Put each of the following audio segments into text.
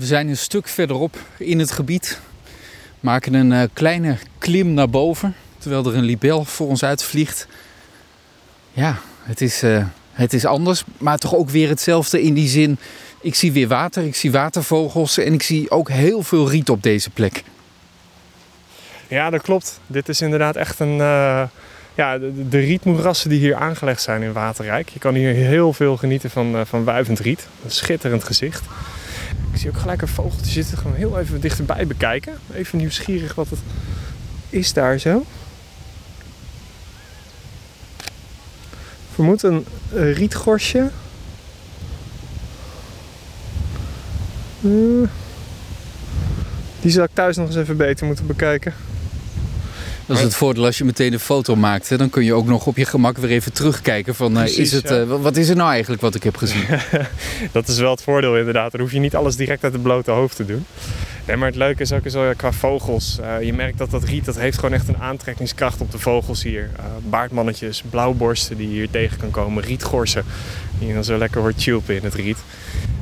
We zijn een stuk verderop in het gebied. Maken een uh, kleine klim naar boven. Terwijl er een libel voor ons uitvliegt. Ja, het is, uh, het is anders. Maar toch ook weer hetzelfde in die zin. Ik zie weer water, ik zie watervogels. En ik zie ook heel veel riet op deze plek. Ja, dat klopt. Dit is inderdaad echt een... Uh, ja, de, de, rietmoerassen die hier aangelegd zijn in Waterrijk. Je kan hier heel veel genieten van, uh, van wuivend riet. Een schitterend gezicht. Ik zie ook gelijk een vogeltje zitten. Gewoon heel even dichterbij bekijken. Even nieuwsgierig wat het is daar zo. Vermoed een, een rietgorsje. Uh, die zou ik thuis nog eens even beter moeten bekijken. Dat is het voordeel als je meteen een foto maakt. Hè? Dan kun je ook nog op je gemak weer even terugkijken van Precies, is het, ja. uh, wat is er nou eigenlijk wat ik heb gezien. dat is wel het voordeel inderdaad. Dan hoef je niet alles direct uit het blote hoofd te doen. Nee, maar het leuke is ook zo qua vogels. Uh, je merkt dat dat riet dat heeft gewoon echt een aantrekkingskracht op de vogels hier. Uh, baardmannetjes, blauwborsten die je hier tegen kan komen, rietgorsen die je dan zo lekker hoort chilpen in het riet.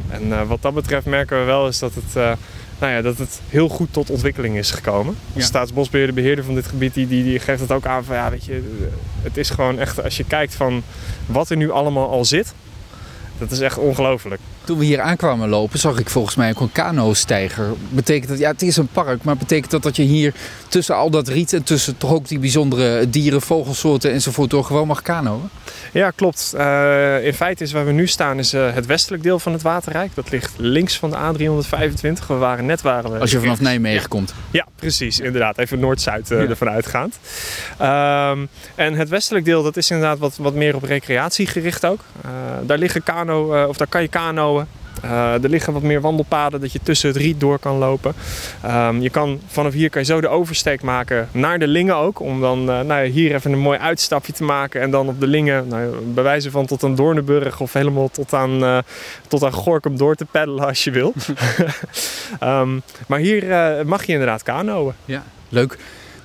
En wat dat betreft merken we wel is dat het nou ja, dat het heel goed tot ontwikkeling is gekomen. De staatsbosbeheerder, de beheerder van dit gebied, die, die, die geeft het ook aan van ja, weet je, het is gewoon echt, als je kijkt van wat er nu allemaal al zit, dat is echt ongelooflijk. Toen we hier aankwamen lopen, zag ik volgens mij ook een kano-stijger. Betekent dat, ja, het is een park, maar betekent dat dat je hier tussen al dat riet en tussen toch ook die bijzondere dieren, vogelsoorten enzovoort door gewoon mag kanoën? Ja, klopt. Uh, in feite is waar we nu staan is uh, het westelijk deel van het Waterrijk. Dat ligt links van de A325. We waren net waren we. Als je vanaf Nijmegen ja. komt. Ja, precies. Inderdaad. Even Noord-Zuid uh, ja. ervan uitgaand. Um, en het westelijk deel dat is inderdaad wat, wat meer op recreatie gericht ook. daar liggen kano, of daar kan je kanoën. Uh, er liggen wat meer wandelpaden dat je tussen het riet door kan lopen. Um, je kan, vanaf hier kan je zo de oversteek maken naar de Lingen ook. Om dan uh, nou ja, hier even een mooi uitstapje te maken. En dan op de Lingen, nou, bij wijze van tot aan Doornenburg of helemaal tot aan, uh, tot aan Gorkum door te peddelen als je wil. um, maar hier mag je inderdaad kanoën. Ja, leuk.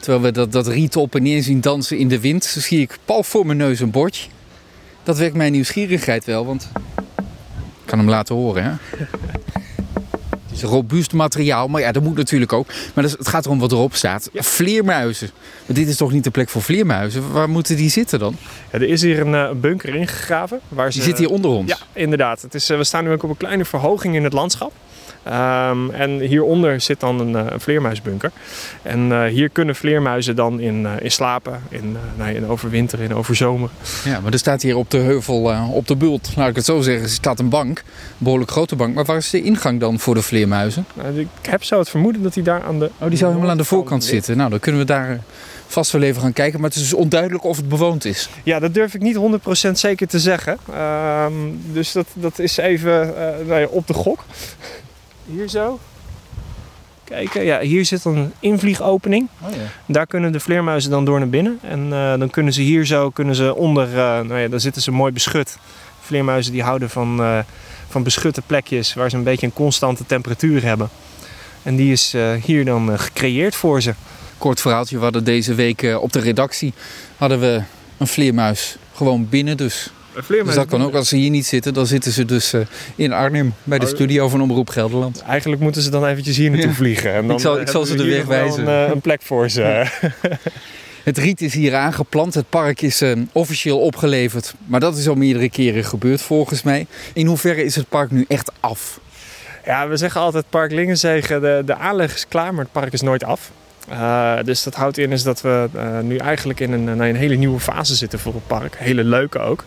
Terwijl we dat, dat riet op en neer zien dansen in de wind, zie ik pal voor mijn neus een bordje. Dat wekt mijn nieuwsgierigheid wel, want kan hem laten horen, hè? Het is robuust materiaal, maar ja, dat moet natuurlijk ook. Maar het gaat erom wat erop staat. Ja. Vleermuizen. Maar dit is toch niet de plek voor vleermuizen? Waar moeten die zitten dan? Ja, er is hier een uh, bunker ingegraven. Waar ze, die zit hier onder ons? Ja, inderdaad. Het is, uh, we staan nu ook op een kleine verhoging in het landschap. Um, en hieronder zit dan een, een vleermuisbunker. En uh, hier kunnen vleermuizen dan in, uh, in slapen, in, uh, in overwinteren, in overzomer. Ja, maar er staat hier op de heuvel, op de bult, laat ik het zo zeggen, staat een bank. Een behoorlijk grote bank. Maar waar is de ingang dan voor de vleermuizen? Nou, ik heb zo het vermoeden dat die daar aan de... Oh, die zou helemaal aan de voorkant zitten. Nou, dan kunnen we daar vast wel even gaan kijken. Maar het is dus onduidelijk of het bewoond is. Ja, dat durf ik niet 100% zeker te zeggen. Um, dus dat, dat is even nou ja, op de gok. Hier zo. Kijken, ja, hier zit een invliegopening. Oh, ja. Daar kunnen de vleermuizen dan door naar binnen. En uh, dan kunnen ze hier zo, kunnen ze onder, uh, nou ja, dan zitten ze mooi beschut. Vleermuizen die houden van, uh, van beschutte plekjes waar ze een beetje een constante temperatuur hebben. En die is hier dan gecreëerd voor ze. Kort verhaaltje, we hadden deze week op de redactie hadden we een vleermuis gewoon binnen. Dus dus dat kan ook. Als ze hier niet zitten, dan zitten ze dus uh, in Arnhem bij de studio van Omroep Gelderland. Eigenlijk moeten ze dan eventjes hier naartoe ja. vliegen. En dan ik zal, ik zal ze de weg wijzen. Een, een, plek voor ze. Het riet is hier aangeplant. Het park is uh, officieel opgeleverd. Maar dat is al meerdere keren gebeurd volgens mij. In hoeverre is het park nu echt af? Ja, we zeggen altijd Park Lingenzegen, de, de aanleg is klaar, maar het park is nooit af. Uh, dus dat houdt in is dat we uh, nu eigenlijk in een, een, hele nieuwe fase zitten voor het park. Hele leuke ook.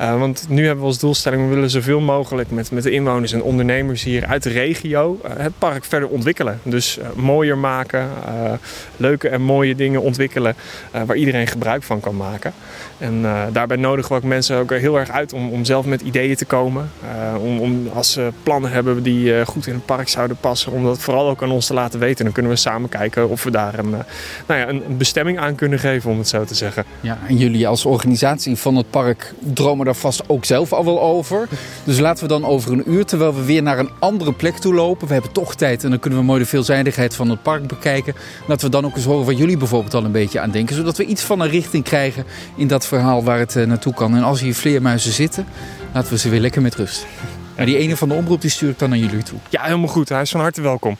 Uh, want nu hebben we als doelstelling, we willen zoveel mogelijk met, met de inwoners en ondernemers hier uit de regio het park verder ontwikkelen. Dus mooier maken, leuke en mooie dingen ontwikkelen waar iedereen gebruik van kan maken. En daarbij nodigen we ook mensen ook heel erg uit om, om zelf met ideeën te komen. om, om als ze plannen hebben die goed in het park zouden passen, om dat vooral ook aan ons te laten weten. Dan kunnen we samen kijken of we daar een, nou ja, een bestemming aan kunnen geven, om het zo te zeggen. Ja, en jullie als organisatie van het park dromen daar vast ook zelf al wel over. Dus laten we dan over een uur, terwijl we weer naar een andere plek toe lopen. We hebben toch tijd en dan kunnen we mooi de veelzijdigheid van het park bekijken. Laten we dan ook eens horen wat jullie bijvoorbeeld al een beetje aan denken. Zodat we iets van een richting krijgen in dat verhaal waar het naartoe kan. En als hier vleermuizen zitten, laten we ze weer lekker met rust. Die ene van de omroep die stuur ik dan naar jullie toe. Ja, helemaal goed. Hij is van harte welkom.